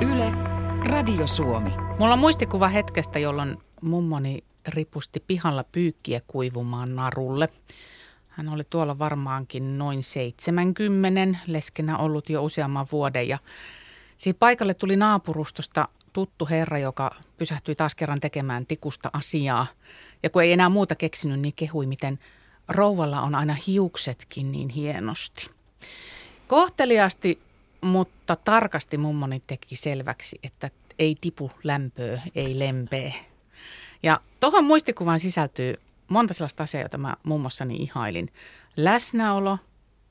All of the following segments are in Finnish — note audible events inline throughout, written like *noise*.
Yle, Radio Suomi. Mulla on muistikuva hetkestä, jolloin mummoni ripusti pihalla pyykkiä kuivumaan narulle. Hän oli tuolla varmaankin noin 70, leskenä ollut jo useamman vuoden ja Siinä paikalle tuli naapurustosta tuttu herra, joka pysähtyi taas kerran tekemään tikusta asiaa. Ja kun ei enää muuta keksinyt, niin kehui, miten rouvalla on aina hiuksetkin niin hienosti. Kohteliasti, mutta tarkasti mummoni teki selväksi, että ei tipu lämpöä, ei lempeä. Ja tuohon muistikuvaan sisältyy monta sellaista asiaa, joita mä mummossani ihailin. Läsnäolo,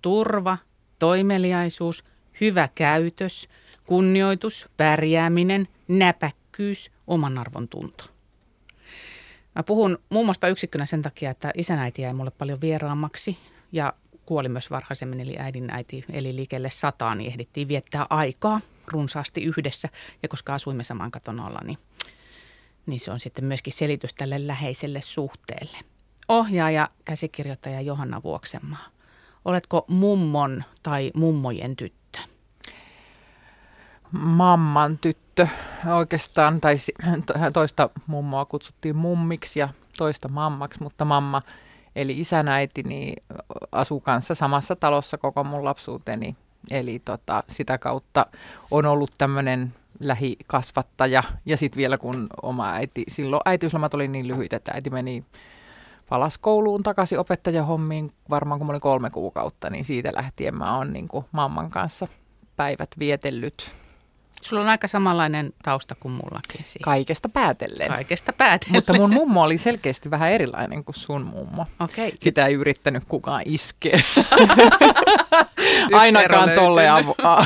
turva, toimeliaisuus, hyvä käytös – kunnioitus, pärjääminen, näpäkkyys, oman arvon tunto. Mä puhun muun muassa yksikkönä sen takia, että isänäiti jäi mulle paljon vieraammaksi ja kuoli myös varhaisemmin, eli äidin äiti eli liikelle sataan, niin ehdittiin viettää aikaa runsaasti yhdessä. Ja koska asuimme saman katon alla, niin, niin se on sitten myöskin selitys tälle läheiselle suhteelle. Ohjaaja, käsikirjoittaja Johanna Vuoksenmaa. Oletko mummon tai mummojen tyttö? mamman tyttö oikeastaan, tai toista mummoa kutsuttiin mummiksi ja toista mammaksi, mutta mamma eli isänäiti niin asuu kanssa samassa talossa koko mun lapsuuteni. Eli tota, sitä kautta on ollut tämmöinen lähikasvattaja. Ja sitten vielä kun oma äiti, silloin äitiyslomat oli niin lyhyt, että äiti meni palaskouluun takaisin opettajahommiin varmaan kun mä olin kolme kuukautta, niin siitä lähtien mä oon niin mamman kanssa päivät vietellyt Sulla on aika samanlainen tausta kuin mullakin siis. Kaikesta päätellen. Kaikesta päätellen. Mutta mun mummo oli selkeästi vähän erilainen kuin sun mummo. Okay. Sitä ei yrittänyt kukaan iskeä. *laughs* Ainakaan tolle, avo-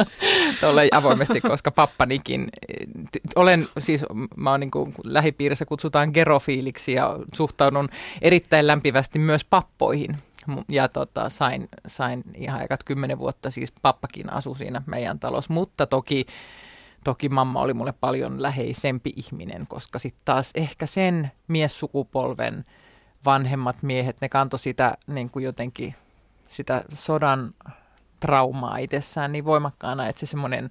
*laughs* tolle avoimesti, koska pappanikin, olen siis, mä oon niin kuin lähipiirissä kutsutaan gerofiiliksi ja suhtaudun erittäin lämpivästi myös pappoihin ja tota, sain, sain ihan ekat kymmenen vuotta, siis pappakin asui siinä meidän talossa, mutta toki, toki mamma oli mulle paljon läheisempi ihminen, koska sitten taas ehkä sen miessukupolven vanhemmat miehet, ne kantoi sitä niin kuin jotenkin sitä sodan traumaa itsessään niin voimakkaana, että se semmoinen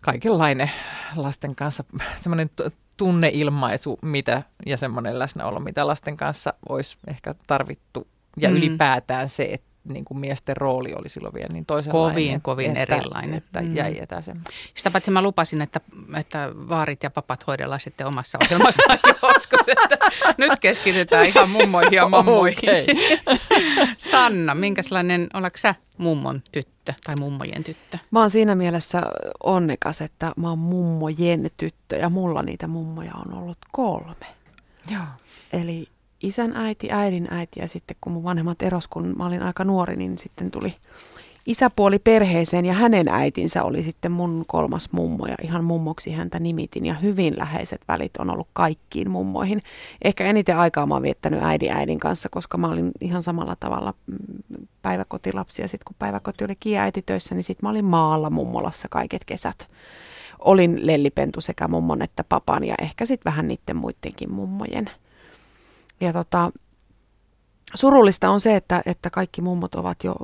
kaikenlainen lasten kanssa semmoinen tunneilmaisu mitä, ja semmoinen läsnäolo, mitä lasten kanssa olisi ehkä tarvittu ja mm. ylipäätään se, että niin kuin miesten rooli oli silloin vielä niin toisenlainen. Kovin, kovin että, erilainen. Että mm. jäi etäisemmäksi. Sitä paitsi mä lupasin, että, että vaarit ja papat hoidellaan sitten omassa ohjelmassa *laughs* joskus. Että nyt keskitytään ihan mummoihin ja *laughs* mammoihin. Okay. *laughs* Sanna, minkälainen, oletko sä mummon tyttö tai mummojen tyttö? Mä oon siinä mielessä onnekas, että mä oon mummojen tyttö ja mulla niitä mummoja on ollut kolme. Joo. Eli isän äiti, äidin äiti ja sitten kun mun vanhemmat eros, kun mä olin aika nuori, niin sitten tuli isäpuoli perheeseen ja hänen äitinsä oli sitten mun kolmas mummo ja ihan mummoksi häntä nimitin ja hyvin läheiset välit on ollut kaikkiin mummoihin. Ehkä eniten aikaa mä oon viettänyt äidin äidin kanssa, koska mä olin ihan samalla tavalla mm, päiväkotilapsi ja sitten kun päiväkoti oli kiäititöissä, niin sitten mä olin maalla mummolassa kaiket kesät. Olin lellipentu sekä mummon että papan ja ehkä sitten vähän niiden muidenkin mummojen ja tota, surullista on se, että, että kaikki mummot ovat jo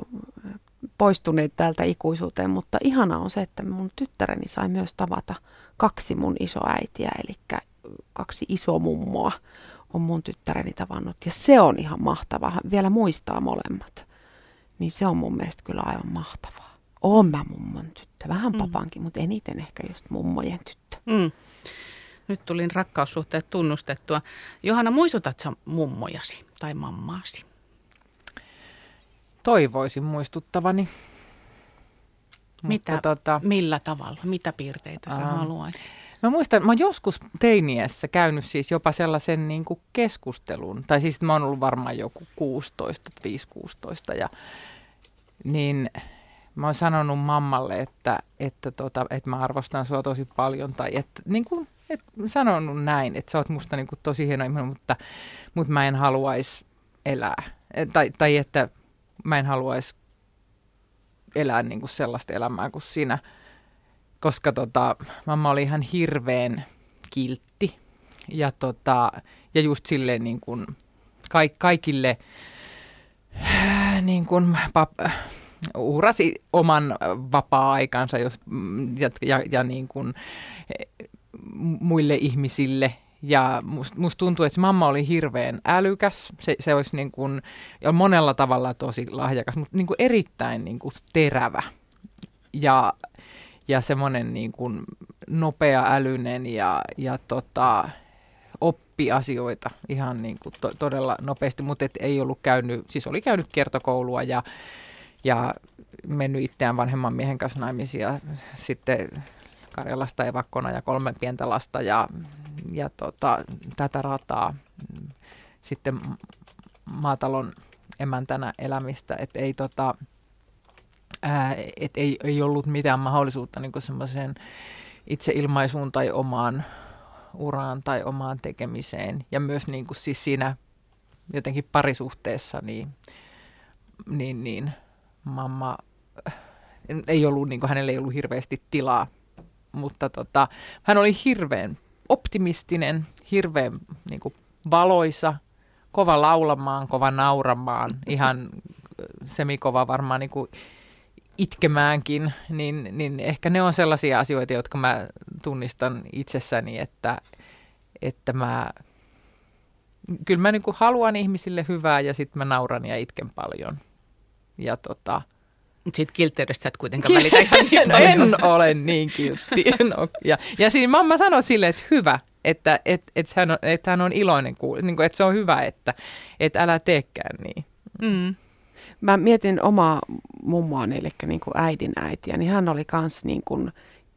poistuneet täältä ikuisuuteen, mutta ihana on se, että mun tyttäreni sai myös tavata kaksi mun isoäitiä, eli kaksi isomummoa on mun tyttäreni tavannut. Ja se on ihan mahtavaa, vielä muistaa molemmat. Niin se on mun mielestä kyllä aivan mahtavaa. Oon mä mummon tyttö, vähän mm. papankin, mutta eniten ehkä just mummojen tyttö. Mm. Nyt tulin rakkaussuhteet tunnustettua. Johanna, muistutatko mummojasi tai mammaasi? Toivoisin muistuttavani. Mitä, Mutta tota, millä tavalla? Mitä piirteitä sä haluaisit? Mä muistan, mä oon joskus teiniässä käynyt siis jopa sellaisen niin kuin keskustelun, tai siis mä oon ollut varmaan joku 16, 5-16, ja niin mä oon sanonut mammalle, että, että, tota, että mä arvostan sua tosi paljon, tai että niin kuin et sanonut näin, että sä oot musta niin kuin tosi hieno ihminen, mutta, mutta mä en haluaisi elää. Tai, tai että mä en haluaisi elää niin kuin sellaista elämää kuin sinä. Koska tota, mamma oli ihan hirveän kiltti. Ja, tota, ja just silleen niin kuin, ka- kaikille niin kuin, pap, uhrasi oman vapaa-aikansa jos, ja, ja, ja niin kuin, muille ihmisille ja musta must tuntuu, että mamma oli hirveän älykäs. Se, se olisi niin kuin, ja monella tavalla tosi lahjakas, mutta niin kuin erittäin niin kuin terävä. Ja, ja semmoinen niin kuin nopea, älyinen ja, ja tota, oppi asioita ihan niin kuin to, todella nopeasti, mutta et ei ollut käynyt, siis oli käynyt kiertokoulua ja, ja mennyt itseään vanhemman miehen kanssa naimisia sitten Karjalasta evakkona ja kolme pientä lasta ja, ja tota, tätä rataa sitten maatalon emäntänä elämistä, että ei, tota, et ei, ei ollut mitään mahdollisuutta niin semmoiseen itseilmaisuun tai omaan uraan tai omaan tekemiseen. Ja myös niin kuin siis siinä jotenkin parisuhteessa, niin, niin, niin mamma ei ollut, niin kuin hänelle ei ollut hirveästi tilaa mutta tota, hän oli hirveän optimistinen, hirveän niin kuin valoisa, kova laulamaan, kova nauramaan, ihan semikova varmaan niin kuin itkemäänkin, niin, niin ehkä ne on sellaisia asioita, jotka mä tunnistan itsessäni, että, että mä, kyllä mä niin haluan ihmisille hyvää ja sitten mä nauran ja itken paljon. Ja tota, mutta siitä kiltteydestä sä et kuitenkaan välitä ihan niin *laughs* no, en ole niin kiltti. No, ja, ja siinä mamma sanoi sille, että hyvä, että et, et hän, on, että hän on iloinen, niin kuin, että se on hyvä, että et älä teekään niin. Mm. Mä mietin omaa mummoani, eli niin kuin äidin äitiä, niin hän oli kans niin kuin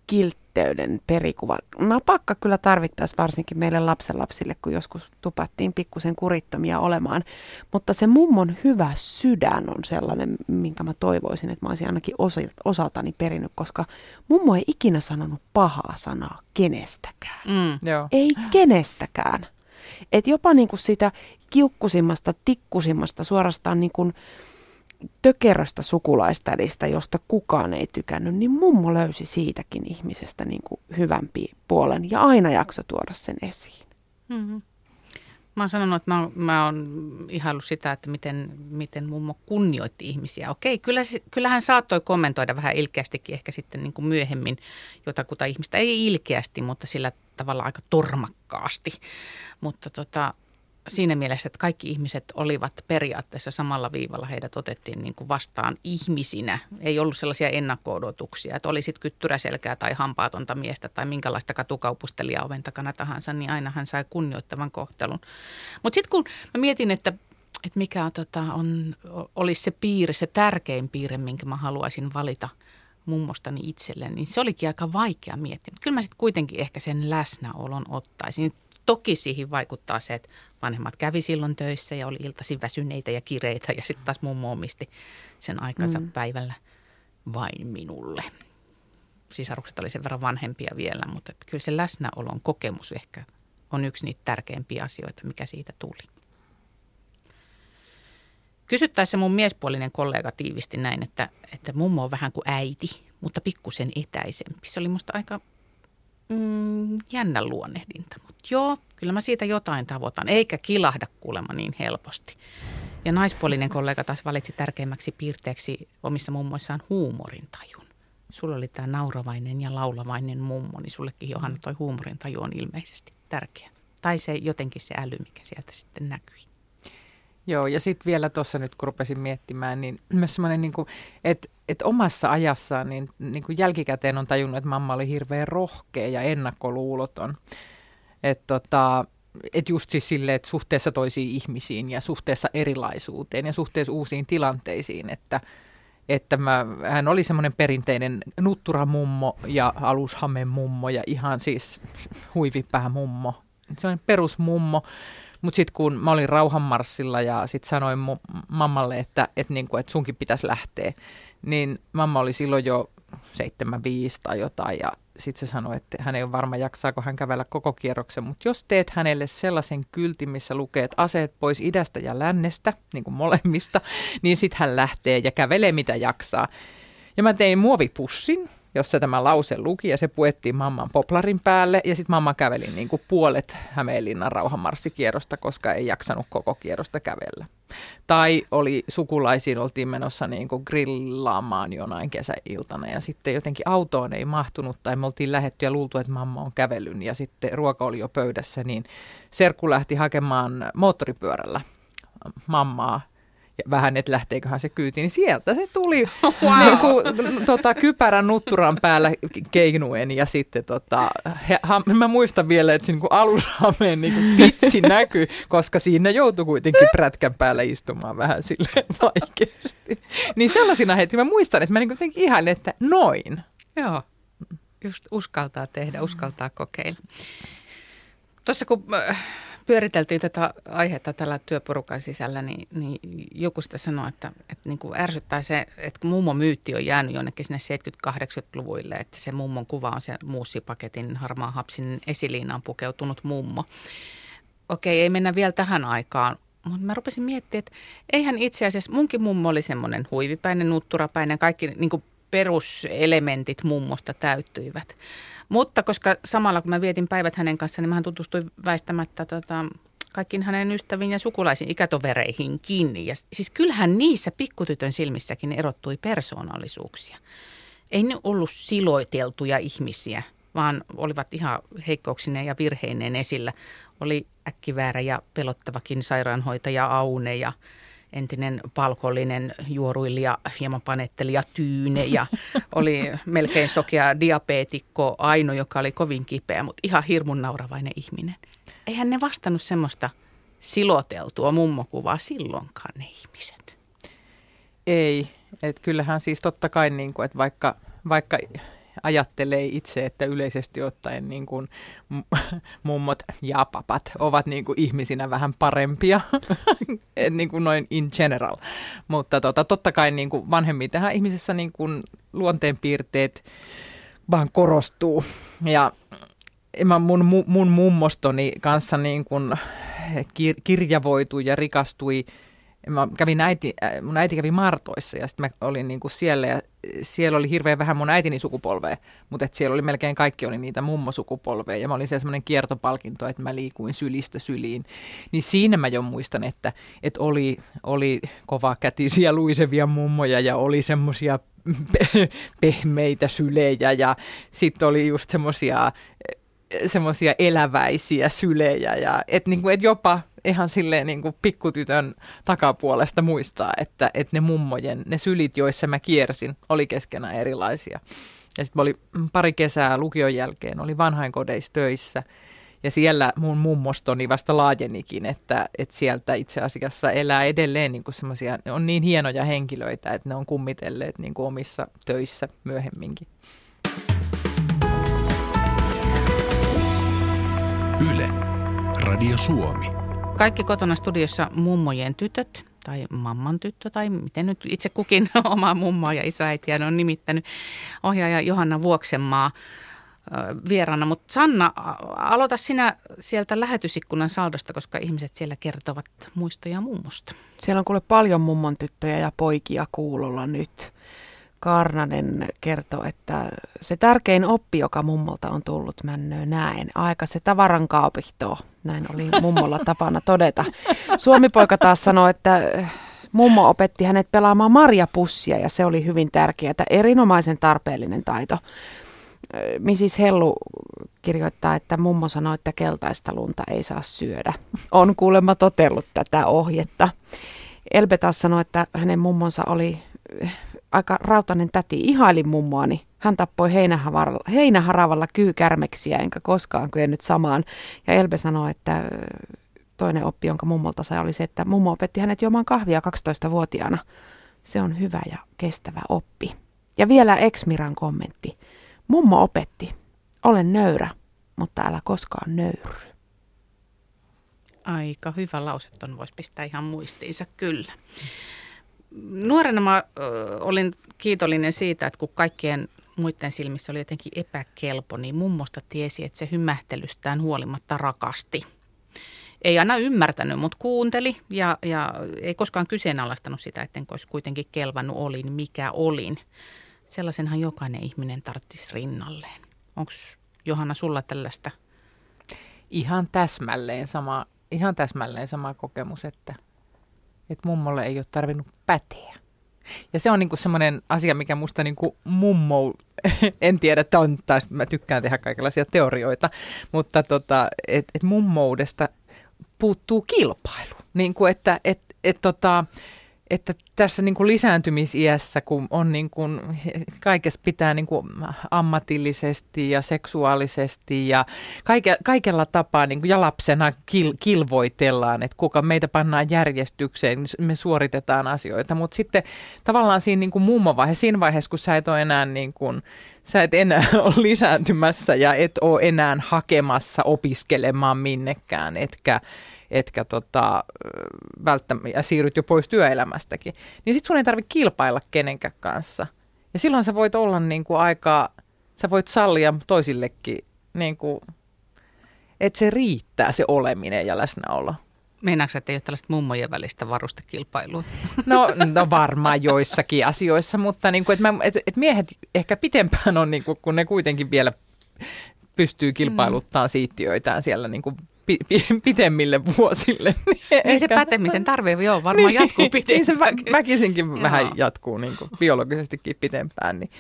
kiltteyden perikuva. Napakka kyllä tarvittaisi varsinkin meille lapsenlapsille, kun joskus tupattiin pikkusen kurittomia olemaan. Mutta se mummon hyvä sydän on sellainen, minkä mä toivoisin, että mä olisin ainakin osaltani perinnyt, koska mummo ei ikinä sanonut pahaa sanaa kenestäkään. Mm, joo. Ei kenestäkään. Et jopa niin kuin sitä kiukkusimmasta, tikkusimmasta, suorastaan niin kuin, tökeröstä sukulaistädistä, josta kukaan ei tykännyt, niin mummo löysi siitäkin ihmisestä niin kuin hyvämpi puolen ja aina jakso tuoda sen esiin. Mm-hmm. Mä oon sanonut, että mä, mä oon ihaillut sitä, että miten, miten mummo kunnioitti ihmisiä. Okei, kyllä, kyllähän saattoi kommentoida vähän ilkeästikin ehkä sitten niin kuin myöhemmin jotakuta ihmistä. Ei ilkeästi, mutta sillä tavalla aika tormakkaasti. Mutta tota, siinä mielessä, että kaikki ihmiset olivat periaatteessa samalla viivalla. Heidät otettiin niin kuin vastaan ihmisinä. Ei ollut sellaisia ennakko-odotuksia, että olisit kyttyräselkää tai hampaatonta miestä tai minkälaista katukaupustelijaa oven takana tahansa, niin aina hän sai kunnioittavan kohtelun. Mutta sitten kun mä mietin, että että mikä on, tota, on, olisi se piirre, se tärkein piirre, minkä mä haluaisin valita mummostani itselleni, niin se olikin aika vaikea miettiä. Mutta kyllä mä sitten kuitenkin ehkä sen läsnäolon ottaisin. Toki siihen vaikuttaa se, että vanhemmat kävi silloin töissä ja oli iltaisin väsyneitä ja kireitä ja sitten taas mummo omisti sen aikansa mm. päivällä vain minulle. Sisarukset oli sen verran vanhempia vielä, mutta kyllä se läsnäolon kokemus ehkä on yksi niitä tärkeimpiä asioita, mikä siitä tuli. Kysyttäessä mun miespuolinen kollega tiivisti näin, että, että mummo on vähän kuin äiti, mutta pikkusen etäisempi. Se oli musta aika mm, jännä luonnehdinta. Mutta joo, kyllä mä siitä jotain tavoitan, eikä kilahda kuulemma niin helposti. Ja naispuolinen kollega taas valitsi tärkeimmäksi piirteeksi omissa mummoissaan huumorintajun. Sulla oli tämä nauravainen ja laulavainen mummo, niin sullekin Johanna toi huumorintaju on ilmeisesti tärkeä. Tai se jotenkin se äly, mikä sieltä sitten näkyi. Joo, ja sitten vielä tuossa nyt kun rupesin miettimään, niin myös semmoinen, niin että et omassa ajassaan niin, niin kuin jälkikäteen on tajunnut, että mamma oli hirveän rohkea ja ennakkoluuloton. Että tota, et just siis silleen, että suhteessa toisiin ihmisiin ja suhteessa erilaisuuteen ja suhteessa uusiin tilanteisiin, että että mä, hän oli semmoinen perinteinen nutturamummo ja alushame mummo ja ihan siis huivipää mummo. Semmoinen perusmummo, mutta sitten kun mä olin rauhanmarssilla ja sitten sanoin mu- mammalle, että, että, niinku, että sunkin pitäisi lähteä, niin mamma oli silloin jo 75 tai jotain ja sitten se sanoi, että hän ei ole varma jaksaako hän kävellä koko kierroksen, mutta jos teet hänelle sellaisen kyltin, missä lukee, että aseet pois idästä ja lännestä, niin kuin molemmista, niin sitten hän lähtee ja kävelee mitä jaksaa. Ja mä tein muovipussin jossa tämä lause luki ja se puettiin mamman poplarin päälle ja sitten mamma käveli niin kuin puolet Hämeenlinnan rauhanmarssikierrosta, koska ei jaksanut koko kierrosta kävellä. Tai oli sukulaisiin, oltiin menossa niin kuin grillaamaan jonain kesäiltana ja sitten jotenkin autoon ei mahtunut tai me oltiin lähetty ja luultu, että mamma on kävelyn ja sitten ruoka oli jo pöydässä, niin Serkku lähti hakemaan moottoripyörällä mammaa vähän, että lähteeköhän se kyyti, niin sieltä se tuli *laughs* wow. niin kuin, tota, kypärän nutturan päällä keinuen ja sitten tota, he, ha, mä muistan vielä, että niin alushameen niin pitsi *laughs* näkyy, koska siinä joutui kuitenkin prätkän päällä istumaan vähän sille *laughs* vaikeasti. Niin sellaisina heti mä muistan, että mä niin kuin ihan, että noin. Joo, just uskaltaa tehdä, uskaltaa kokeilla. Tuossa kun äh, pyöriteltiin tätä aihetta tällä työporukan sisällä, niin, niin joku sitä sanoi, että, että niin kuin ärsyttää se, että mummo myytti on jäänyt jonnekin sinne 70-80-luvuille, että se mummon kuva on se muussipaketin harmaa hapsin esiliinaan pukeutunut mummo. Okei, ei mennä vielä tähän aikaan, mutta mä rupesin miettimään, että eihän itse asiassa, munkin mummo oli semmoinen huivipäinen, nutturapäinen, kaikki niin kuin peruselementit mummosta täyttyivät. Mutta koska samalla kun mä vietin päivät hänen kanssaan, niin mä tutustuin väistämättä tota, kaikkiin hänen ystäviin ja sukulaisiin ikätovereihinkin. Ja siis kyllähän niissä pikkutytön silmissäkin erottui persoonallisuuksia. Ei ne ollut siloiteltuja ihmisiä, vaan olivat ihan heikkouksineen ja virheineen esillä. Oli äkkiväärä ja pelottavakin sairaanhoitaja Aune ja entinen palkollinen juoruilija, hieman panettelija Tyyne ja *laughs* oli melkein sokea diabeetikko Aino, joka oli kovin kipeä, mutta ihan hirmun nauravainen ihminen. Eihän ne vastannut semmoista siloteltua mummokuvaa silloinkaan ne ihmiset. Ei, että kyllähän siis totta kai, niin kuin, että vaikka, vaikka ajattelee itse, että yleisesti ottaen niin kuin *laughs* mummot ja papat ovat niin kuin ihmisinä vähän parempia, *laughs* niin kuin noin in general. Mutta tota, totta kai niin kuin vanhemmin tähän ihmisessä niin kuin luonteenpiirteet vaan korostuu. Ja mä mun, mun mummostoni kanssa niin kuin kirjavoitui ja rikastui – mä kävin äiti, äh, mun äiti kävi Martoissa ja sitten mä olin niin kuin siellä ja siellä oli hirveän vähän mun äitini sukupolvea, mutta et siellä oli melkein kaikki oli niitä mummosukupolveja ja mä olin siellä semmoinen kiertopalkinto, että mä liikuin sylistä syliin. Niin siinä mä jo muistan, että, että oli, oli kätisiä luisevia mummoja ja oli semmoisia *laughs* pehmeitä sylejä ja sitten oli just semmoisia semmoisia eläväisiä sylejä ja et, niin kuin, et jopa ihan silleen niin kuin pikkutytön takapuolesta muistaa, että, että ne mummojen, ne sylit, joissa mä kiersin, oli keskenään erilaisia. Ja sitten oli pari kesää lukion jälkeen, oli vanhainkodeissa töissä. Ja siellä mun mummostoni vasta laajenikin, että, että sieltä itse asiassa elää edelleen niin semmoisia, on niin hienoja henkilöitä, että ne on kummitelleet niin kuin omissa töissä myöhemminkin. Yle, Radio Suomi. Kaikki kotona studiossa mummojen tytöt tai mamman tyttö tai miten nyt itse kukin *laughs* omaa mummoa ja isoäitiä on nimittänyt ohjaaja Johanna Vuoksenmaa vieraana. Mutta Sanna, aloita sinä sieltä lähetysikkunan saldosta, koska ihmiset siellä kertovat muistoja mummosta. Siellä on kuule paljon mummon tyttöjä ja poikia kuulolla nyt. Karnanen kertoo, että se tärkein oppi, joka mummolta on tullut, männöö näen. Aika se tavaran kaupihtoo. Näin oli mummolla *laughs* tapana todeta. Suomipoika taas sanoi, että mummo opetti hänet pelaamaan marjapussia ja se oli hyvin tärkeää. Erinomaisen tarpeellinen taito. Mrs. Hellu kirjoittaa, että mummo sanoi, että keltaista lunta ei saa syödä. On kuulemma totellut tätä ohjetta. Elbe taas sanoi, että hänen mummonsa oli aika rautainen täti, ihailin mummoani. Hän tappoi heinäharavalla kyykärmeksiä, enkä koskaan kyennyt samaan. Ja Elbe sanoi, että toinen oppi, jonka mummolta sai, oli se, että mummo opetti hänet juomaan kahvia 12-vuotiaana. Se on hyvä ja kestävä oppi. Ja vielä Exmiran kommentti. Mummo opetti, olen nöyrä, mutta älä koskaan nöyry. Aika hyvä lause, ton voisi pistää ihan muistiinsa, kyllä nuorena mä ö, olin kiitollinen siitä, että kun kaikkien muiden silmissä oli jotenkin epäkelpo, niin mummosta tiesi, että se hymähtelystään huolimatta rakasti. Ei aina ymmärtänyt, mutta kuunteli ja, ja ei koskaan kyseenalaistanut sitä, että olisi kuitenkin kelvannut olin, mikä olin. sellaisenhan jokainen ihminen tarttisi rinnalleen. Onko Johanna sulla tällaista? Ihan täsmälleen sama, ihan täsmälleen sama kokemus, että, että mummolle ei ole tarvinnut päteä. Ja se on niinku semmoinen asia, mikä musta niinku mummo, *laughs* en tiedä, että on, tai mä tykkään tehdä kaikenlaisia teorioita, mutta tota, että et mummoudesta puuttuu kilpailu. Niin kuin, että et, et, tota, että tässä niin kuin lisääntymisiässä, kun on niin kuin, kaikessa pitää niin kuin ammatillisesti ja seksuaalisesti ja kaike, kaikella tapaa niin kuin ja lapsena kil, kilvoitellaan, että kuka meitä pannaan järjestykseen, niin me suoritetaan asioita. Mutta sitten tavallaan siinä niin kuin mummovaiheessa, siinä vaiheessa, kun sä et ole enää niin kuin, sä et enää *laughs* ole lisääntymässä ja et ole enää hakemassa opiskelemaan minnekään, etkä etkä tota, välttämättä, siirryt jo pois työelämästäkin, niin sit sun ei tarvitse kilpailla kenenkään kanssa. Ja silloin sä voit olla niin kuin aika, sä voit sallia toisillekin, niin kuin, että se riittää se oleminen ja läsnäolo. Meinaatko, että ei ole tällaista mummojen välistä varustekilpailua? No, no varmaan joissakin asioissa, mutta niin kuin, että, mä, että, että miehet ehkä pitempään on, niin kuin, kun ne kuitenkin vielä pystyy kilpailuttaa mm. siittiöitään siellä niin kuin pi- pi- pitemmille vuosille. *laughs* Niin, niin se pätemisen tarve joo, varmaan niin, jatkuu pitempään. *laughs* Niin se vä- väkisinkin vähän jatkuu niin kuin biologisestikin pitempään. Niin,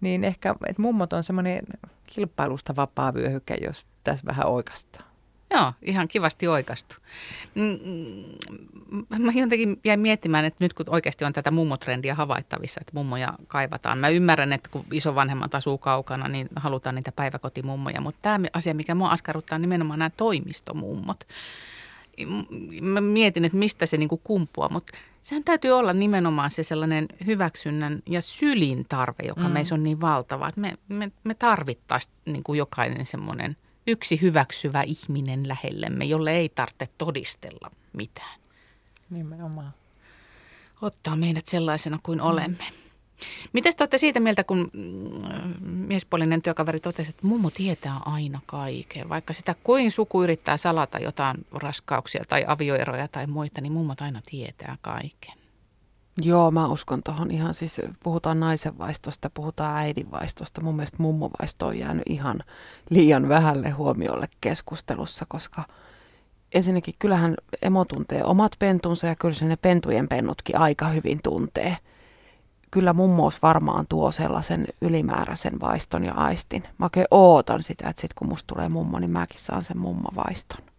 niin ehkä, että mummot on semmoinen kilpailusta vapaa vyöhyke, jos tässä vähän oikastaa. Joo, ihan kivasti oikastu. Mm, mm, mä jotenkin jäin miettimään, että nyt kun oikeasti on tätä mummotrendiä havaittavissa, että mummoja kaivataan. Mä ymmärrän, että kun isovanhemmat asuu kaukana, niin halutaan niitä päiväkotimummoja. Mutta tämä asia, mikä mua askarruttaa, on nimenomaan nämä toimistomummot. Mä mietin, että mistä se niinku kumpuaa, mutta sehän täytyy olla nimenomaan se sellainen hyväksynnän ja sylin tarve, joka mm. meissä on niin valtava. Että me, me, me tarvittaisiin niinku jokainen semmoinen – yksi hyväksyvä ihminen lähellemme, jolle ei tarvitse todistella mitään. Nimenomaan. Ottaa meidät sellaisena kuin mm. olemme. Miten te olette siitä mieltä, kun mm, miespuolinen työkaveri totesi, että mummo tietää aina kaiken. Vaikka sitä kuin suku yrittää salata jotain raskauksia tai avioeroja tai muita, niin mummot aina tietää kaiken. Joo, mä uskon tuohon ihan siis, puhutaan naisenvaistosta, puhutaan äidinvaistosta. Mun mielestä mummovaisto on jäänyt ihan liian vähälle huomiolle keskustelussa, koska ensinnäkin kyllähän emo tuntee omat pentunsa ja kyllä se ne pentujen pennutkin aika hyvin tuntee. Kyllä mummous varmaan tuo sellaisen ylimääräisen vaiston ja aistin. Mä oikein ootan sitä, että sit kun musta tulee mummo, niin mäkin saan sen mummavaiston.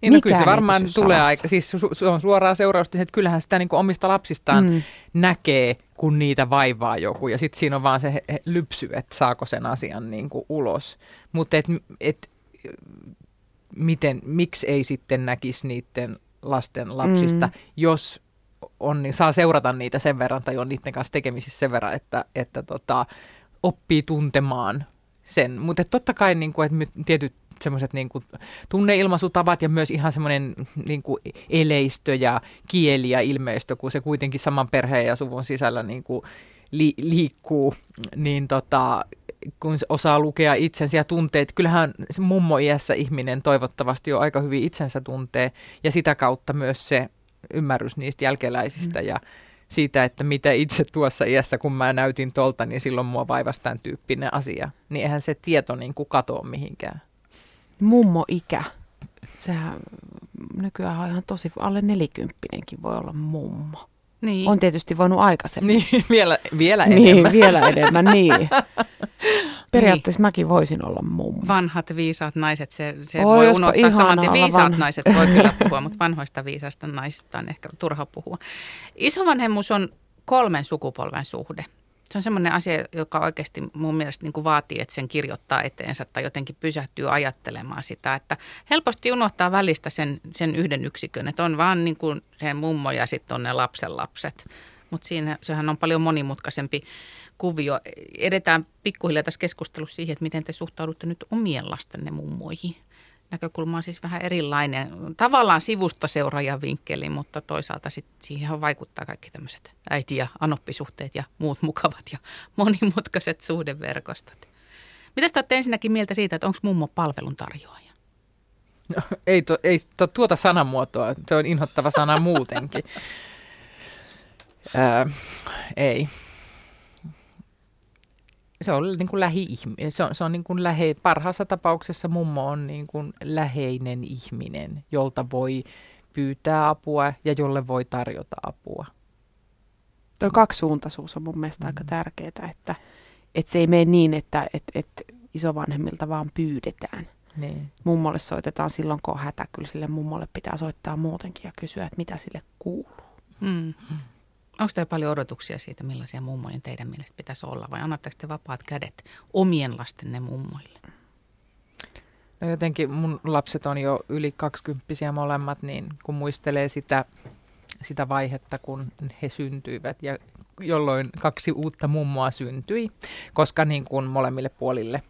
Niin no kyllä se varmaan tulee aika, siis se on suoraa seurausta, että kyllähän sitä niin omista lapsistaan mm. näkee, kun niitä vaivaa joku. Ja sitten siinä on vaan se lypsy, että saako sen asian niin kuin ulos. Mutta et, et, miten, miksi ei sitten näkisi niiden lasten lapsista, mm. jos on, niin saa seurata niitä sen verran tai on niiden kanssa tekemisissä sen verran, että, että tota, oppii tuntemaan sen. Mutta totta kai, niin kuin, että tietyt semmoiset niin kuin tunneilmaisutavat ja myös ihan semmoinen niin kuin eleistö ja kieli ja ilmeistö, kun se kuitenkin saman perheen ja suvun sisällä niin kuin li- liikkuu, niin tota, kun osaa lukea itsensä ja tunteet. Kyllähän mummo-iässä ihminen toivottavasti jo aika hyvin itsensä tuntee ja sitä kautta myös se ymmärrys niistä jälkeläisistä mm. ja siitä, että mitä itse tuossa iässä, kun mä näytin tolta, niin silloin mua vaivasi tämän tyyppinen asia. Niin eihän se tieto niin kuin katoa mihinkään mummo-ikä. Sehän nykyään on ihan tosi, alle nelikymppinenkin voi olla mummo. Niin. On tietysti voinut aikaisemmin. Niin, *laughs* vielä, vielä niin, enemmän. Niin, vielä enemmän, niin. *laughs* Periaatteessa niin. mäkin voisin olla mummo. Vanhat viisaat naiset, se, se voi unohtaa saman. Viisaat vanha. naiset voi kyllä *laughs* puhua, mutta vanhoista viisaista naisista on ehkä turha puhua. Isovanhemmuus on kolmen sukupolven suhde se on semmoinen asia, joka oikeasti mun mielestä niin kuin vaatii, että sen kirjoittaa eteensä tai jotenkin pysähtyy ajattelemaan sitä, että helposti unohtaa välistä sen, sen yhden yksikön, että on vaan niin kuin se mummo ja sitten on ne lapsenlapset. Mutta siinä sehän on paljon monimutkaisempi kuvio. Edetään pikkuhiljaa tässä keskustelussa siihen, että miten te suhtaudutte nyt omien lastenne mummoihin näkökulma on siis vähän erilainen. Tavallaan sivusta seuraajan vinkkeli, mutta toisaalta sit siihen vaikuttaa kaikki tämmöiset äiti- ja anoppisuhteet ja muut *laughs* mukavat ja monimutkaiset suhdeverkostot. Mitä te olette ensinnäkin mieltä siitä, että onko mummo palveluntarjoaja? No, ei, to, ei to, tuota sanamuotoa, se on inhottava sana muutenkin. *laughs* Ää, ei. Se on niin kuin lähi-ihminen. Se on, se on niin kuin lähe, parhaassa tapauksessa mummo on niin kuin läheinen ihminen, jolta voi pyytää apua ja jolle voi tarjota apua. Tuo kaksisuuntaisuus on mun mielestä mm. aika tärkeää, että, että se ei mene niin, että, että, että isovanhemmilta vaan pyydetään. Niin. Mummolle soitetaan silloin, kun on hätä. Kyllä sille mummolle pitää soittaa muutenkin ja kysyä, että mitä sille kuuluu. Mm. Onko teillä paljon odotuksia siitä, millaisia mummojen teidän mielestä pitäisi olla? Vai annatteko te vapaat kädet omien lastenne mummoille? No jotenkin mun lapset on jo yli kaksikymppisiä molemmat, niin kun muistelee sitä, sitä vaihetta, kun he syntyivät ja jolloin kaksi uutta mummoa syntyi, koska niin kuin molemmille puolille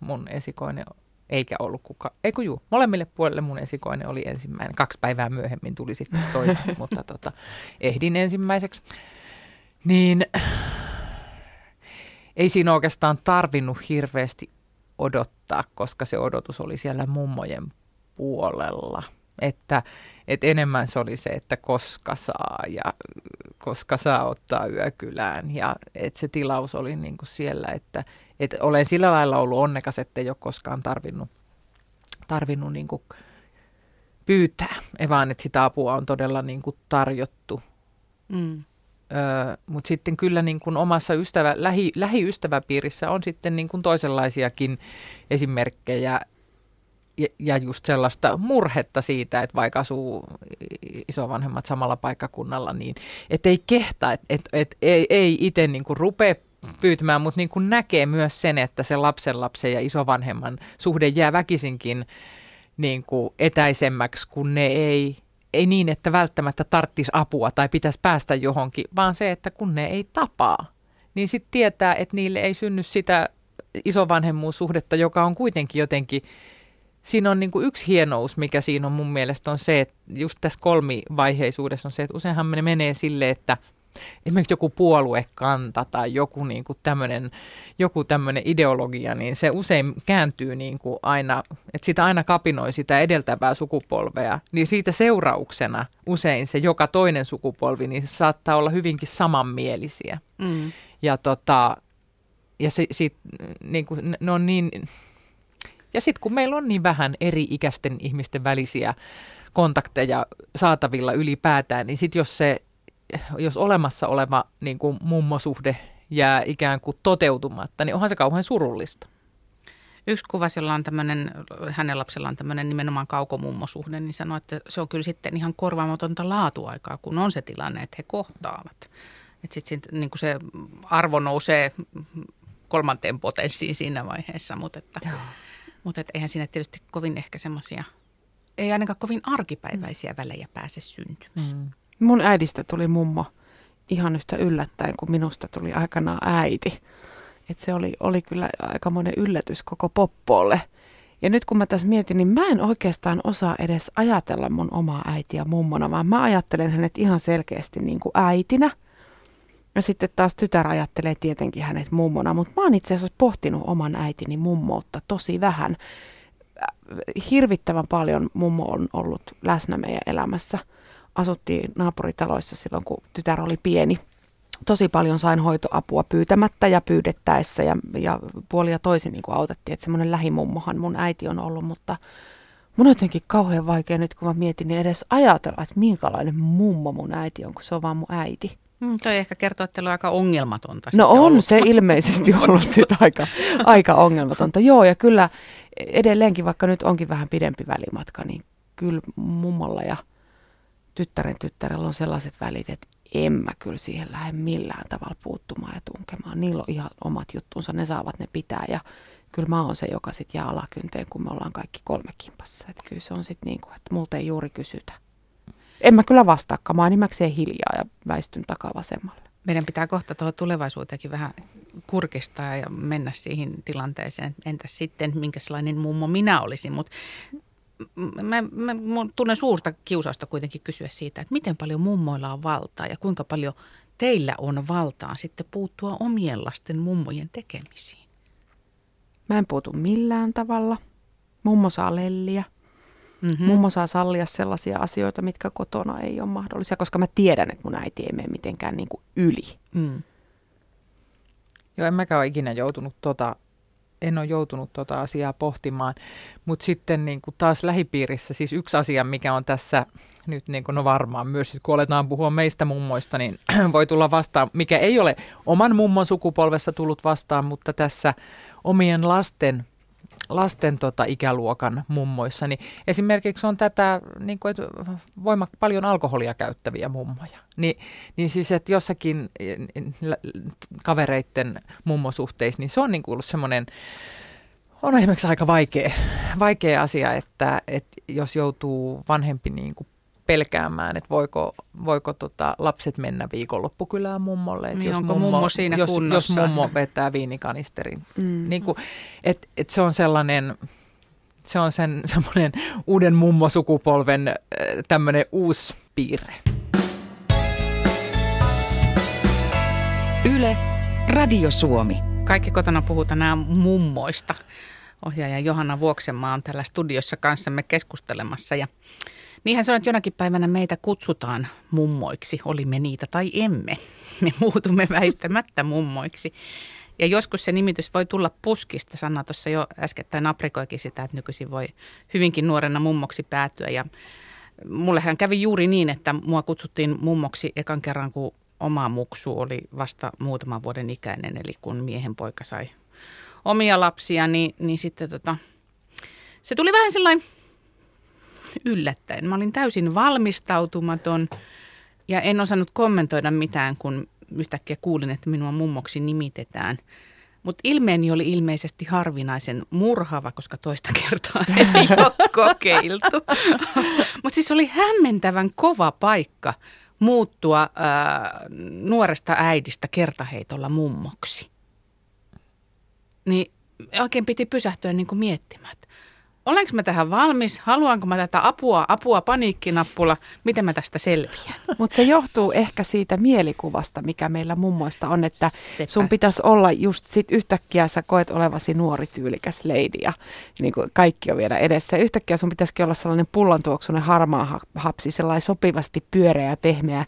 mun esikoinen eikä ollut kuka, eikö juu, molemmille puolille mun esikoinen oli ensimmäinen. Kaksi päivää myöhemmin tuli sitten toinen, *laughs* mutta tota, ehdin ensimmäiseksi. Niin ei siinä oikeastaan tarvinnut hirveästi odottaa, koska se odotus oli siellä mummojen puolella. Että, että enemmän se oli se, että koska saa ja koska saa ottaa yökylään. Ja että se tilaus oli niin kuin siellä, että, että olen sillä lailla ollut onnekas, että ei ole koskaan tarvinnut, tarvinnut niin kuin pyytää, vaan että sitä apua on todella niin kuin tarjottu. Mm. Öö, Mutta sitten kyllä niin kuin omassa ystävä, lähi, lähiystäväpiirissä on sitten niin kuin toisenlaisiakin esimerkkejä ja, just sellaista murhetta siitä, että vaikka asuu isovanhemmat samalla paikkakunnalla, niin et ei kehtaa, että et, et, ei, ei itse niin kuin rupea pyytämään, mutta niin kuin näkee myös sen, että se lapsen ja isovanhemman suhde jää väkisinkin niin kuin etäisemmäksi, kun ne ei, ei niin, että välttämättä tarttisi apua tai pitäisi päästä johonkin, vaan se, että kun ne ei tapaa, niin sitten tietää, että niille ei synny sitä isovanhemmuussuhdetta, joka on kuitenkin jotenkin siinä on niin kuin yksi hienous, mikä siinä on mun mielestä on se, että just tässä kolmivaiheisuudessa on se, että useinhan ne menee sille, että esimerkiksi joku puoluekanta tai joku, niin kuin tämmöinen, joku tämmöinen ideologia, niin se usein kääntyy niin kuin aina, että sitä aina kapinoi sitä edeltävää sukupolvea, niin siitä seurauksena usein se joka toinen sukupolvi, niin se saattaa olla hyvinkin samanmielisiä. Mm. Ja, tota, ja se, sit, niin kuin, ne on niin ja sitten kun meillä on niin vähän eri-ikäisten ihmisten välisiä kontakteja saatavilla ylipäätään, niin sitten jos se, jos olemassa oleva niin kuin mummosuhde jää ikään kuin toteutumatta, niin onhan se kauhean surullista. Yksi kuva, jolla on tämmöinen, hänen lapsella on tämmöinen nimenomaan kaukomummosuhde, niin sanoi, että se on kyllä sitten ihan korvaamatonta laatuaikaa, kun on se tilanne, että he kohtaavat. Että sitten niin se arvo nousee kolmanteen potenssiin siinä vaiheessa, mutta että... Joo mutta et eihän siinä tietysti kovin ehkä semmoisia, ei ainakaan kovin arkipäiväisiä mm. välejä pääse syntymään. Mm. Mun äidistä tuli mummo ihan yhtä yllättäen kuin minusta tuli aikanaan äiti. Et se oli, oli kyllä aikamoinen yllätys koko poppoolle. Ja nyt kun mä tässä mietin, niin mä en oikeastaan osaa edes ajatella mun omaa äitiä mummona, vaan mä ajattelen hänet ihan selkeästi niin kuin äitinä – ja sitten taas tytär ajattelee tietenkin hänet mummona, mutta mä oon itse asiassa pohtinut oman äitini mummoutta tosi vähän. Hirvittävän paljon mummo on ollut läsnä meidän elämässä. Asuttiin naapuritaloissa silloin, kun tytär oli pieni. Tosi paljon sain hoitoapua pyytämättä ja pyydettäessä ja, ja puoli ja toisin niin autettiin. Että semmoinen lähimummohan mun äiti on ollut, mutta mun on jotenkin kauhean vaikea nyt, kun mä mietin, niin edes ajatella, että minkälainen mummo mun äiti on, kun se on vaan mun äiti. Mm, toi ehkä kertoo, että on aika ongelmatonta. No on ollut. se ilmeisesti ollut sitä aika, aika ongelmatonta. Joo, ja kyllä edelleenkin, vaikka nyt onkin vähän pidempi välimatka, niin kyllä mummolla ja tyttären tyttärellä on sellaiset välit, että en mä kyllä siihen lähde millään tavalla puuttumaan ja tunkemaan. Niillä on ihan omat juttunsa, ne saavat ne pitää ja kyllä mä oon se, joka sitten jää alakynteen, kun me ollaan kaikki kolme kimpassa. Että kyllä se on sitten niin kuin, että multa ei juuri kysytä. En mä kyllä vastaakaan, mä oon nimekseen hiljaa ja väistyn takaa vasemmalle. Meidän pitää kohta tuohon tulevaisuuteenkin vähän kurkistaa ja mennä siihen tilanteeseen. Entäs sitten, minkälainen mummo minä olisin, mutta mä, mä, mä tunnen suurta kiusausta kuitenkin kysyä siitä, että miten paljon mummoilla on valtaa ja kuinka paljon teillä on valtaa sitten puuttua omien lasten mummojen tekemisiin. Mä en puutu millään tavalla. Mummo saa lelliä. Mm-hmm. Mummo saa sallia sellaisia asioita, mitkä kotona ei ole mahdollisia, koska mä tiedän, että mun äiti ei mene mitenkään niin kuin yli. Mm. Joo, en mäkään ole ikinä joutunut tota, en ole joutunut tota asiaa pohtimaan. Mutta sitten niin kuin taas lähipiirissä, siis yksi asia, mikä on tässä nyt niin kuin, no varmaan myös, kun aletaan puhua meistä mummoista, niin *clears throat* voi tulla vastaan, mikä ei ole oman mummon sukupolvessa tullut vastaan, mutta tässä omien lasten lasten tota, ikäluokan mummoissa, niin esimerkiksi on tätä niin kuin, että voima, paljon alkoholia käyttäviä mummoja. Ni, niin siis, että jossakin kavereiden mummosuhteissa, niin se on niin kuin ollut semmoinen, on esimerkiksi aika vaikea, vaikea asia, että, että jos joutuu vanhempi niin kuin pelkäämään, että voiko, voiko tota lapset mennä viikonloppukylään mummolle. Niin jos onko mummo, mummo siinä jos, kunnossa? Jos mummo vetää viinikanisterin. Mm. Niin kuin, et, et se on sellainen, se on sen *laughs* semmoinen uuden mummosukupolven tämmöinen uusi piirre. Yle, Radio Suomi. Kaikki kotona puhutaan nämä mummoista. Ohjaaja Johanna Vuoksenmaa on täällä studiossa kanssamme keskustelemassa ja Niinhän se että jonakin päivänä meitä kutsutaan mummoiksi, olimme niitä tai emme. *laughs* Me muutumme väistämättä mummoiksi. Ja joskus se nimitys voi tulla puskista. Sanna tuossa jo äskettäin aprikoikin sitä, että nykyisin voi hyvinkin nuorena mummoksi päätyä. Ja mullehän kävi juuri niin, että mua kutsuttiin mummoksi ekan kerran, kun oma muksu oli vasta muutaman vuoden ikäinen. Eli kun miehen poika sai omia lapsia, niin, niin sitten tota, se tuli vähän sellainen yllättäen. Mä olin täysin valmistautumaton ja en osannut kommentoida mitään, kun yhtäkkiä kuulin, että minua mummoksi nimitetään. Mutta ilmeeni oli ilmeisesti harvinaisen murhava, koska toista kertaa ei *laughs* ole kokeiltu. *laughs* Mutta siis oli hämmentävän kova paikka muuttua ää, nuoresta äidistä kertaheitolla mummoksi. Niin oikein piti pysähtyä niin kuin miettimään, olenko mä tähän valmis, haluanko mä tätä apua, apua, paniikkinappula, miten mä tästä selviän. *laughs* Mutta se johtuu ehkä siitä mielikuvasta, mikä meillä mummoista on, että Sepä. sun pitäisi olla just sit yhtäkkiä sä koet olevasi nuori tyylikäs lady ja niin kuin kaikki on vielä edessä. Yhtäkkiä sun pitäisikin olla sellainen pullantuoksunen harmaa hapsi, sellainen sopivasti pyöreä ja pehmeä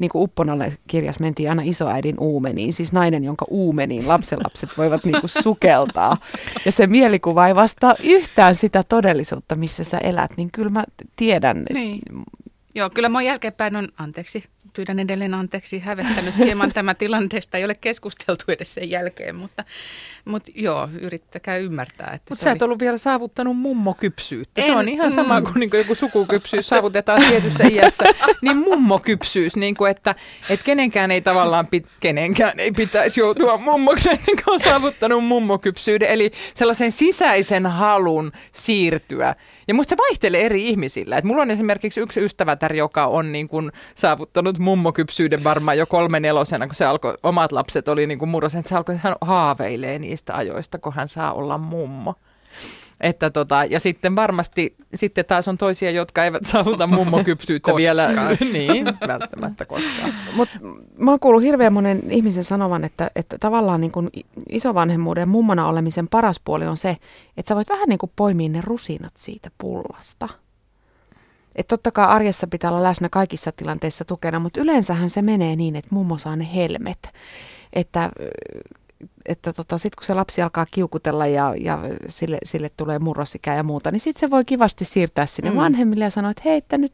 niin kuin Upponalle kirjas mentiin aina isoäidin uumeniin, siis nainen, jonka uumeniin lapsenlapset voivat niin kuin sukeltaa. Ja se mielikuva ei vastaa yhtään sitä todellisuutta, missä sä elät, niin kyllä mä tiedän. Niin. Joo, kyllä mä jälkeenpäin on, anteeksi, pyydän edelleen anteeksi, hävettänyt hieman tämä tilanteesta. Ei ole keskusteltu edes sen jälkeen, mutta, mutta joo, yrittäkää ymmärtää. Että mutta sä et oli... ollut vielä saavuttanut mummokypsyyttä. En, se on ihan sama mm. kuin, niin kuin joku sukukypsyys saavutetaan tietyssä iässä. *laughs* Niin mummokypsyys, niin kuin, että, että kenenkään ei tavallaan pit, kenenkään ei pitäisi joutua mummoksi ennen kuin on saavuttanut mummokypsyyden. Eli sellaisen sisäisen halun siirtyä ja musta se vaihtelee eri ihmisillä. Et mulla on esimerkiksi yksi ystävätär, joka on niin kuin saavuttanut mummokypsyyden varmaan jo kolme nelosena, kun se alkoi, omat lapset oli niin kuin murrosen, että se alkoi, hän haaveilee niistä ajoista, kun hän saa olla mummo. Että tota, ja sitten varmasti sitten taas on toisia, jotka eivät saavuta *laughs* mummokypsyyttä vielä. *laughs* niin, *laughs* välttämättä koskaan. Mut mä oon kuullut hirveän monen ihmisen sanovan, että, että tavallaan niin kuin isovanhemmuuden ja mummona olemisen paras puoli on se, että sä voit vähän niin kuin poimia ne rusinat siitä pullasta. Että totta kai arjessa pitää olla läsnä kaikissa tilanteissa tukena, mutta yleensähän se menee niin, että mummo saa ne helmet. Että että tota, sitten kun se lapsi alkaa kiukutella ja, ja sille, sille tulee murrosikä ja muuta, niin sitten se voi kivasti siirtää sinne mm. vanhemmille ja sanoa, että hei, että nyt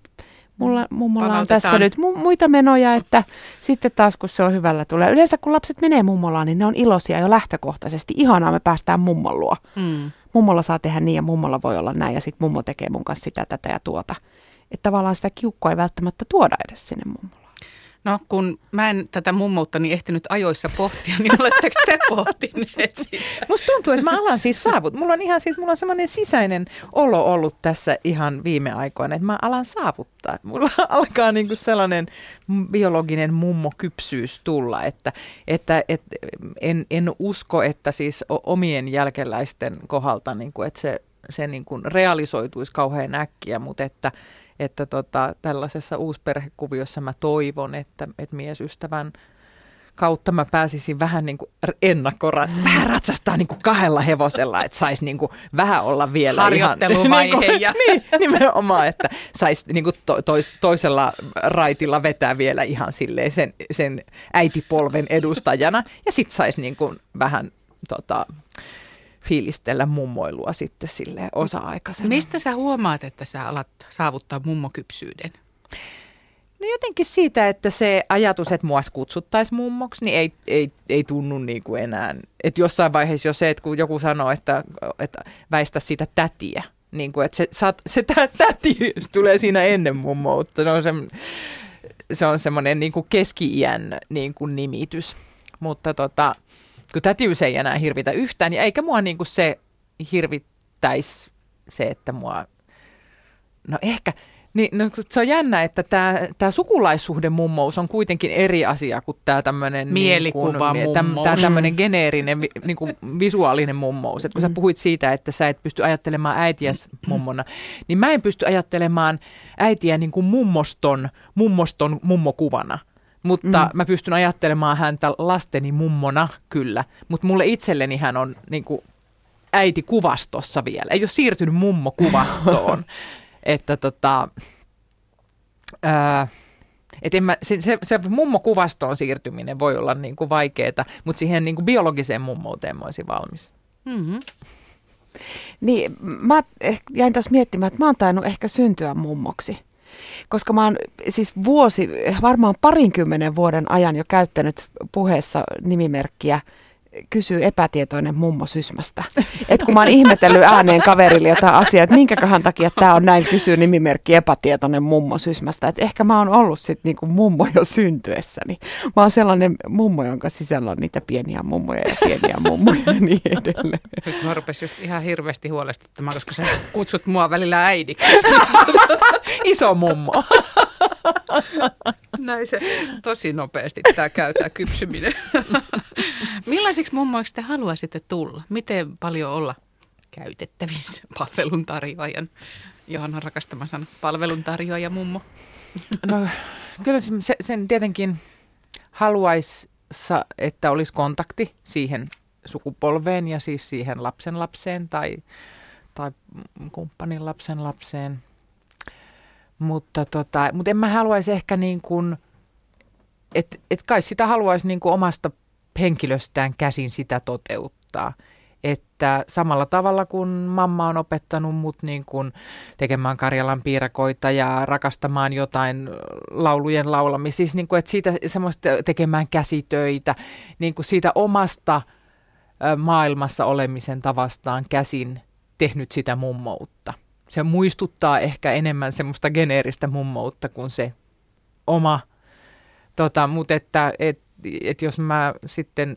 mulla, mummolla on tässä nyt mu- muita menoja, että sitten taas kun se on hyvällä tulee. Yleensä kun lapset menee mummolaan, niin ne on iloisia jo lähtökohtaisesti. Ihanaa, me päästään mummon luo. Mm. Mummolla saa tehdä niin ja mummolla voi olla näin ja sitten mummo tekee mun kanssa sitä, tätä ja tuota. Että tavallaan sitä kiukkoa ei välttämättä tuoda edes sinne mummolaan. No kun mä en tätä mummouttani ehtinyt ajoissa pohtia, niin oletteko te pohtineet sitä? Musta tuntuu, että mä alan siis saavut. Mulla on ihan siis, mulla on semmoinen sisäinen olo ollut tässä ihan viime aikoina, että mä alan saavuttaa. Mulla *laughs* alkaa niinku sellainen biologinen mummokypsyys tulla, että, että, että en, en usko, että siis omien jälkeläisten kohdalta, niinku, että se, se niinku realisoituisi kauhean äkkiä, mutta että että tota, tällaisessa uusperhekuviossa mä toivon, että, että miesystävän kautta mä pääsisin vähän niin kuin ennakkora, vähän ratsastaa niin kuin kahdella hevosella, että saisi niin kuin vähän olla vielä Harjoitteluvaihe ihan, *laughs* niin, ja... *laughs* niin, nimenomaan, että saisi niin kuin to, tois, toisella raitilla vetää vielä ihan silleen sen, sen äitipolven edustajana ja sitten saisi niin kuin vähän tota, fiilistellä mummoilua sitten sille osa-aikaisena. Mistä sä huomaat, että sä alat saavuttaa mummokypsyyden? No jotenkin siitä, että se ajatus, että mua kutsuttaisiin mummoksi, niin ei, ei, ei tunnu niin kuin enää. Että jossain vaiheessa jo se, että kun joku sanoo, että, että väistä sitä tätiä, niin kuin, että se, saat, se täti tulee siinä ennen mummoutta. Se on, se, se on semmoinen niin kuin keski-iän niin kuin nimitys. Mutta tota, kun tätiys ei enää hirvitä yhtään, niin eikä mua niin kuin se hirvittäisi se, että mua, no ehkä, niin, no, se on jännä, että tämä, tämä sukulaissuhde mummous on kuitenkin eri asia kuin tämä tämmöinen mielikuva niin kuin, tämä tämmöinen geneerinen niin kuin visuaalinen mummous. Et kun sä mm. puhuit siitä, että sä et pysty ajattelemaan äitiäs mummona, niin mä en pysty ajattelemaan äitiä niin kuin mummoston, mummoston mummokuvana. Mutta mm. mä pystyn ajattelemaan häntä lasteni mummona kyllä. Mutta mulle itselleni hän on niin kuin äiti kuvastossa vielä. Ei ole siirtynyt mummo kuvastoon. *laughs* että tota, ää, et en mä, se, se, se mummokuvastoon siirtyminen voi olla niin kuin vaikeaa, mutta siihen niin kuin biologiseen mummouteen mä olisin valmis. Mm-hmm. Niin, mä jäin taas miettimään, että mä oon tainnut ehkä syntyä mummoksi. Koska mä oon siis vuosi, varmaan parinkymmenen vuoden ajan jo käyttänyt puheessa nimimerkkiä kysyy epätietoinen mummo Sysmästä. Et kun mä oon ihmetellyt ääneen kaverille jotain asiaa, että minkäköhän takia tämä on näin, kysyy nimimerkki epätietoinen mummo Sysmästä. Että ehkä mä oon ollut sitten niinku mummo jo syntyessäni. Mä oon sellainen mummo, jonka sisällä on niitä pieniä mummoja ja pieniä mummoja ja niin edelleen. Nyt mä rupesin just ihan hirveästi huolestuttamaan, koska sä kutsut mua välillä äidiksi. *laughs* Iso mummo. Näin se tosi nopeasti tämä käytää kypsyminen. Millaisiksi mummoiksi te haluaisitte tulla? Miten paljon olla käytettävissä palveluntarjoajan? Johanna rakastama sana, palveluntarjoaja mummo. No kyllä se, sen tietenkin haluaisi, että olisi kontakti siihen sukupolveen ja siis siihen lapsen lapseen tai, tai kumppanin lapsen lapseen. Mutta, tota, mutta en mä haluaisi ehkä niin kuin, että et kai sitä haluaisi niin kuin omasta henkilöstään käsin sitä toteuttaa. Että samalla tavalla kuin mamma on opettanut mut niin kuin tekemään Karjalan piirakoita ja rakastamaan jotain laulujen laulamista, siis niin kuin, että siitä semmoista tekemään käsitöitä, niin kuin siitä omasta maailmassa olemisen tavastaan käsin tehnyt sitä mummoutta. Se muistuttaa ehkä enemmän semmoista geneeristä mummoutta kuin se oma, tota, mutta että et, että jos mä sitten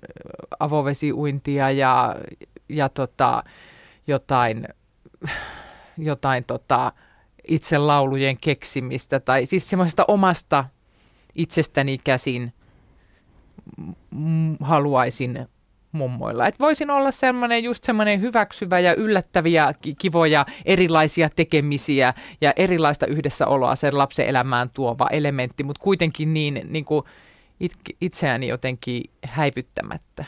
avovesiuintia ja, ja tota, jotain, jotain tota, itse laulujen keksimistä tai siis semmoisesta omasta itsestäni käsin haluaisin mummoilla. Et voisin olla semmoinen just semmoinen hyväksyvä ja yllättäviä, kivoja, erilaisia tekemisiä ja erilaista yhdessäoloa sen lapsen elämään tuova elementti, mutta kuitenkin niin, niin kuin itseäni jotenkin häivyttämättä.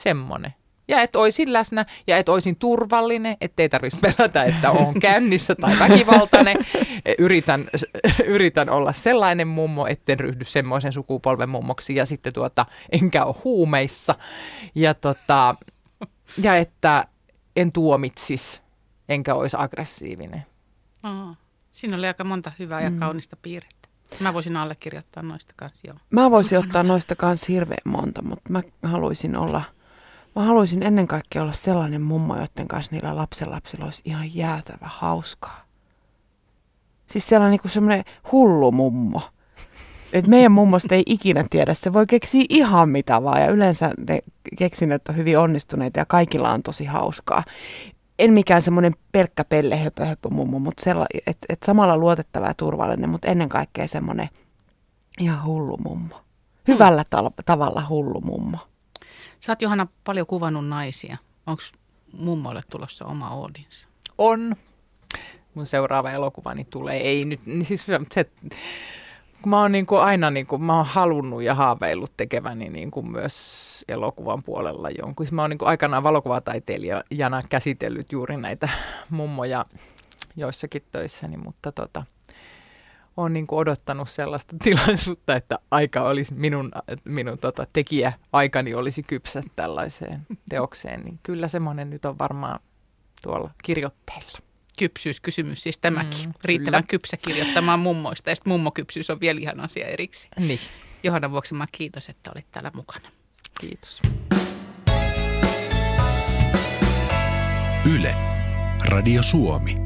Semmoinen. Ja että olisin läsnä ja että olisin turvallinen, ettei tarvitsisi pelätä, että on kännissä tai väkivaltainen. Yritän, *laughs* yritän olla sellainen mummo, etten ryhdy semmoisen sukupolven mummoksi ja sitten tuota, enkä ole huumeissa. Ja, tota, ja että en tuomitsis, enkä olisi aggressiivinen. Aa, siinä oli aika monta hyvää ja mm. kaunista piirrettä. Mä voisin allekirjoittaa noista kanssa, joo. Mä voisin ottaa noista kanssa hirveän monta, mutta mä haluaisin olla, mä haluaisin ennen kaikkea olla sellainen mummo, joiden kanssa niillä lapsenlapsilla olisi ihan jäätävä hauskaa. Siis sellainen niin semmoinen hullu mummo. Et meidän mummosta ei ikinä tiedä, se voi keksiä ihan mitä vaan ja yleensä ne keksinnöt on hyvin onnistuneita ja kaikilla on tosi hauskaa en mikään semmoinen pelkkä pelle höpö, höpö mummo, mutta et, et samalla luotettava ja turvallinen, mutta ennen kaikkea semmoinen ihan hullu mummo. Hyvällä hmm. ta- tavalla hullu mummo. Sä oot Johanna paljon kuvannut naisia. Onko mummoille tulossa oma audience? On. Mun seuraava elokuvani tulee. Ei nyt, niin siis se, kun mä oon niin kuin aina niin kuin, mä oon halunnut ja haaveillut tekeväni niin kuin myös elokuvan puolella jonkun. Mä oon niin kuin aikanaan valokuvataiteilijana käsitellyt juuri näitä mummoja joissakin töissäni, mutta tota, olen niin kuin odottanut sellaista *laughs* tilaisuutta, että aika olisi minun, minun tota, tekijäaikani olisi kypsä tällaiseen teokseen, niin kyllä semmoinen nyt on varmaan tuolla kirjoitteilla. Kypsyyskysymys siis tämäkin. Mm, Riittävän kyllä. kypsä kirjoittamaan mummoista ja sitten mummokypsyys on vielä ihan asia erikseen. Niin. Johanna vuoksi mä kiitos, että olit täällä mukana. Kiitos. Yle. Radio Suomi.